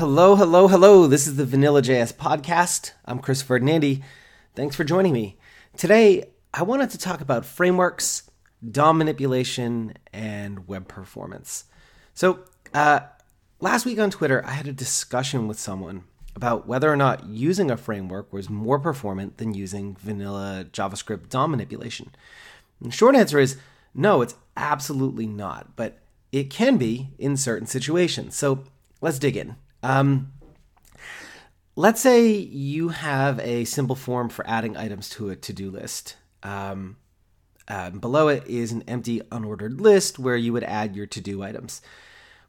Hello, hello, hello. This is the Vanilla JS podcast. I'm Chris Ferdinandi. Thanks for joining me. Today, I wanted to talk about frameworks, DOM manipulation, and web performance. So, uh, last week on Twitter, I had a discussion with someone about whether or not using a framework was more performant than using vanilla JavaScript DOM manipulation. The short answer is no, it's absolutely not, but it can be in certain situations. So let's dig in. Um, let's say you have a simple form for adding items to a to do list. Um, uh, below it is an empty unordered list where you would add your to do items.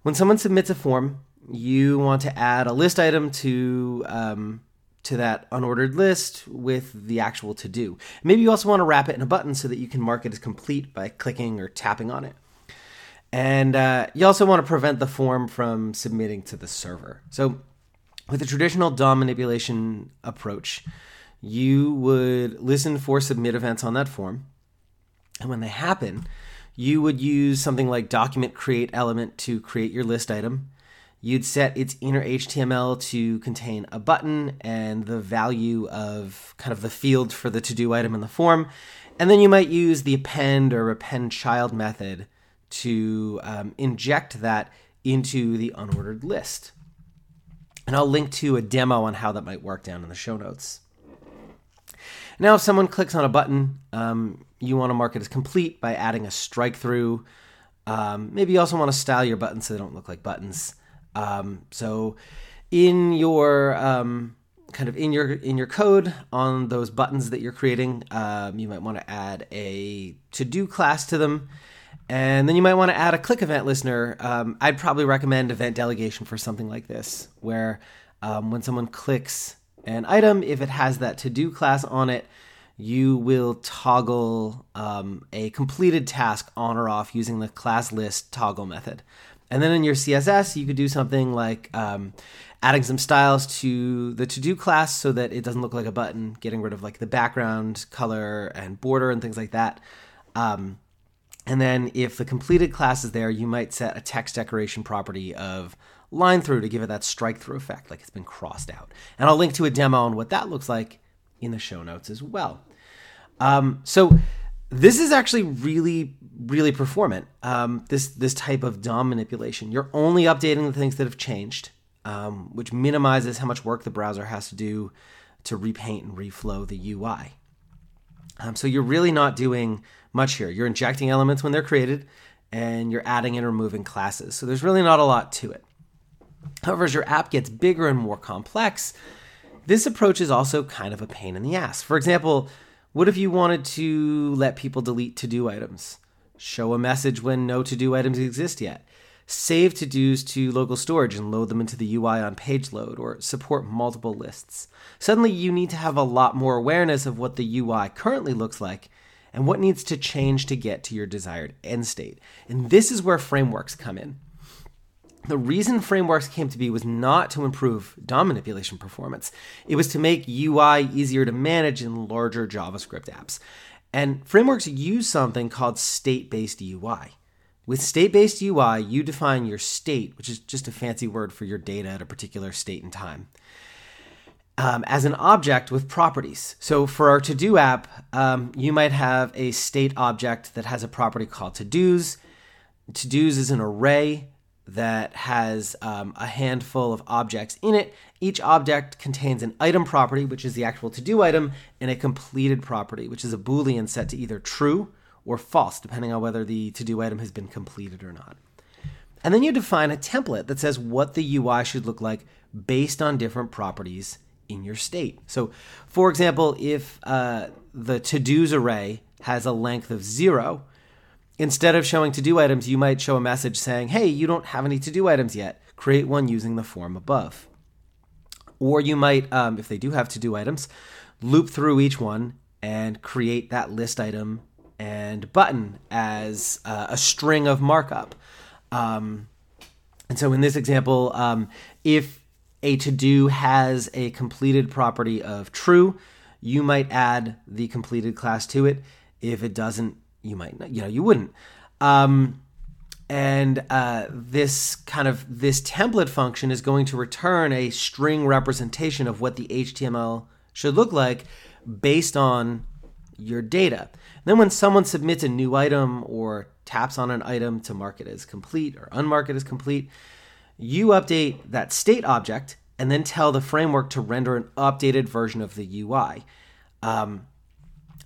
When someone submits a form, you want to add a list item to um, to that unordered list with the actual to do. Maybe you also want to wrap it in a button so that you can mark it as complete by clicking or tapping on it. And uh, you also want to prevent the form from submitting to the server. So, with a traditional DOM manipulation approach, you would listen for submit events on that form. And when they happen, you would use something like document create element to create your list item. You'd set its inner HTML to contain a button and the value of kind of the field for the to do item in the form. And then you might use the append or append child method to um, inject that into the unordered list. And I'll link to a demo on how that might work down in the show notes. Now, if someone clicks on a button, um, you want to mark it as complete by adding a strike through. Um, maybe you also want to style your buttons so they don't look like buttons. Um, so, in your um, kind of in your in your code on those buttons that you're creating, um, you might want to add a to do class to them and then you might want to add a click event listener. Um, I'd probably recommend event delegation for something like this, where um, when someone clicks an item, if it has that to do class on it, you will toggle um, a completed task on or off using the class list toggle method. And then in your CSS, you could do something like um, adding some styles to the to do class so that it doesn't look like a button, getting rid of like the background color and border and things like that. Um, and then if the completed class is there, you might set a text decoration property of line through to give it that strike through effect, like it's been crossed out. And I'll link to a demo on what that looks like in the show notes as well. Um, so this is actually really, really performant. Um, this this type of DOM manipulation. You're only updating the things that have changed, um, which minimizes how much work the browser has to do to repaint and reflow the UI. Um, so you're really not doing much here. You're injecting elements when they're created, and you're adding and removing classes. So there's really not a lot to it. However, as your app gets bigger and more complex, this approach is also kind of a pain in the ass. For example, what if you wanted to let people delete to do items? Show a message when no to do items exist yet save to dos to local storage and load them into the UI on page load, or support multiple lists. Suddenly, you need to have a lot more awareness of what the UI currently looks like and what needs to change to get to your desired end state. And this is where frameworks come in. The reason frameworks came to be was not to improve DOM manipulation performance. It was to make UI easier to manage in larger JavaScript apps. And frameworks use something called state based UI. With state based UI, you define your state, which is just a fancy word for your data at a particular state and time, um, as an object with properties. So for our to do app, um, you might have a state object that has a property called to dos. To dos is an array that has um, a handful of objects in it. Each object contains an item property, which is the actual to do item, and a completed property, which is a Boolean set to either true or false, depending on whether the to do item has been completed or not. And then you define a template that says what the UI should look like based on different properties in your state. So, for example, if uh, the to dos array has a length of zero, instead of showing to do items, you might show a message saying, hey, you don't have any to do items yet. Create one using the form above. Or you might, um, if they do have to do items, loop through each one and create that list item and button as uh, a string of markup. Um, and so in this example, um, if a to do has a completed property of true, you might add the completed class to it. If it doesn't, you might not, you know, you wouldn't. Um, and uh, this kind of this template function is going to return a string representation of what the HTML should look like based on your data. Then when someone submits a new item or taps on an item to mark it as complete or unmark it as complete, you update that state object and then tell the framework to render an updated version of the UI. Um,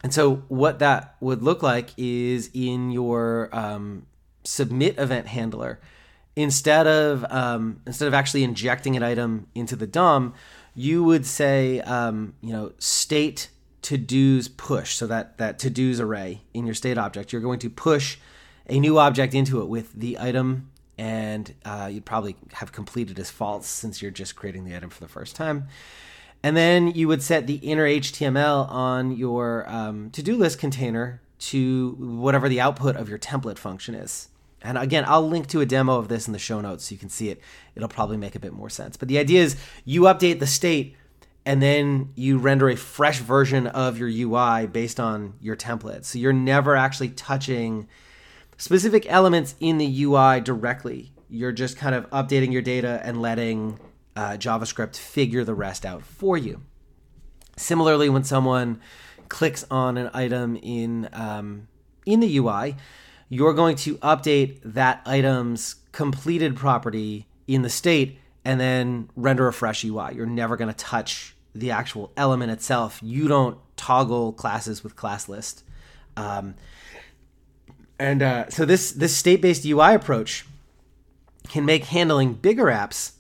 and so what that would look like is in your um, submit event handler, instead of um, instead of actually injecting an item into the DOM, you would say um, you know state to dos push. So that that to dos array in your state object, you're going to push a new object into it with the item, and uh, you'd probably have completed as false since you're just creating the item for the first time. And then you would set the inner HTML on your um, to do list container to whatever the output of your template function is. And again, I'll link to a demo of this in the show notes so you can see it. It'll probably make a bit more sense. But the idea is you update the state and then you render a fresh version of your UI based on your template. So you're never actually touching specific elements in the UI directly. You're just kind of updating your data and letting uh, JavaScript figure the rest out for you. Similarly, when someone clicks on an item in um, in the UI, you're going to update that item's completed property in the state and then render a fresh UI. You're never going to touch the actual element itself. You don't toggle classes with class list. Um, and uh, so this this state-based UI approach can make handling bigger apps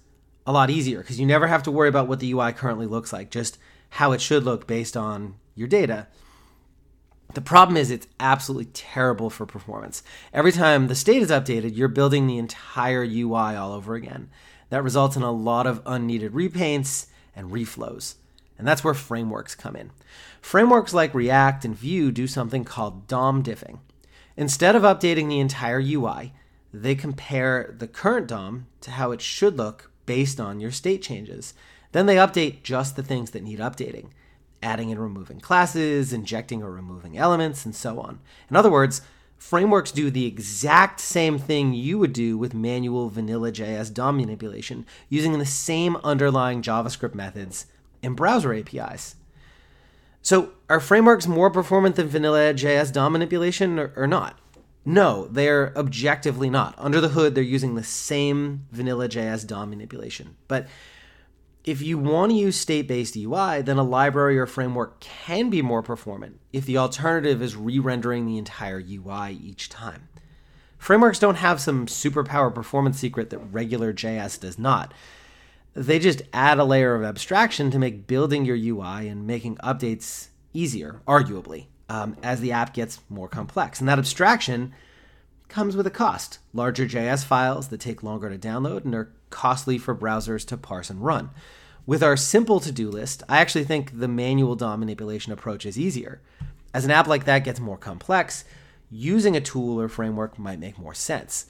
a lot easier because you never have to worry about what the UI currently looks like, just how it should look based on your data. The problem is it's absolutely terrible for performance. Every time the state is updated, you're building the entire UI all over again. That results in a lot of unneeded repaints and reflows. And that's where frameworks come in. Frameworks like React and Vue do something called DOM diffing. Instead of updating the entire UI, they compare the current DOM to how it should look based on your state changes. Then they update just the things that need updating adding and removing classes, injecting or removing elements, and so on. In other words, frameworks do the exact same thing you would do with manual vanilla JS DOM manipulation using the same underlying JavaScript methods and browser APIs. So, are frameworks more performant than vanilla JS DOM manipulation or, or not? No, they're objectively not. Under the hood, they're using the same vanilla JS DOM manipulation. But if you want to use state based UI, then a library or framework can be more performant if the alternative is re rendering the entire UI each time. Frameworks don't have some superpower performance secret that regular JS does not. They just add a layer of abstraction to make building your UI and making updates easier, arguably, um, as the app gets more complex. And that abstraction comes with a cost larger JS files that take longer to download and are costly for browsers to parse and run. With our simple to do list, I actually think the manual DOM manipulation approach is easier. As an app like that gets more complex, using a tool or framework might make more sense.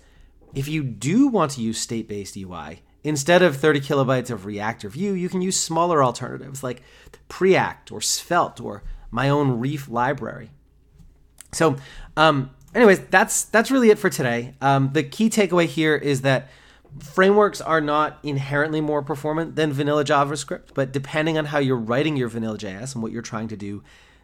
If you do want to use state based UI, instead of 30 kilobytes of React or Vue, you can use smaller alternatives like Preact or Svelte or my own Reef library. So, um, anyways, that's that's really it for today. Um, the key takeaway here is that frameworks are not inherently more performant than vanilla JavaScript, but depending on how you're writing your vanilla JS and what you're trying to do,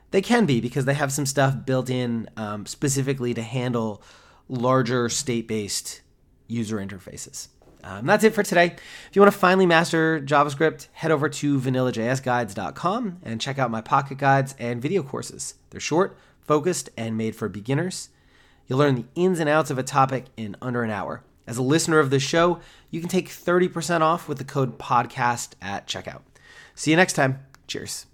they can be because they have some stuff built in um, specifically to handle larger state based user interfaces. Um, that's it for today. If you want to finally master JavaScript, head over to vanillajsguides.com and check out my pocket guides and video courses. They're short, focused, and made for beginners. You'll learn the ins and outs of a topic in under an hour. As a listener of this show, you can take 30% off with the code podcast at checkout. See you next time. Cheers.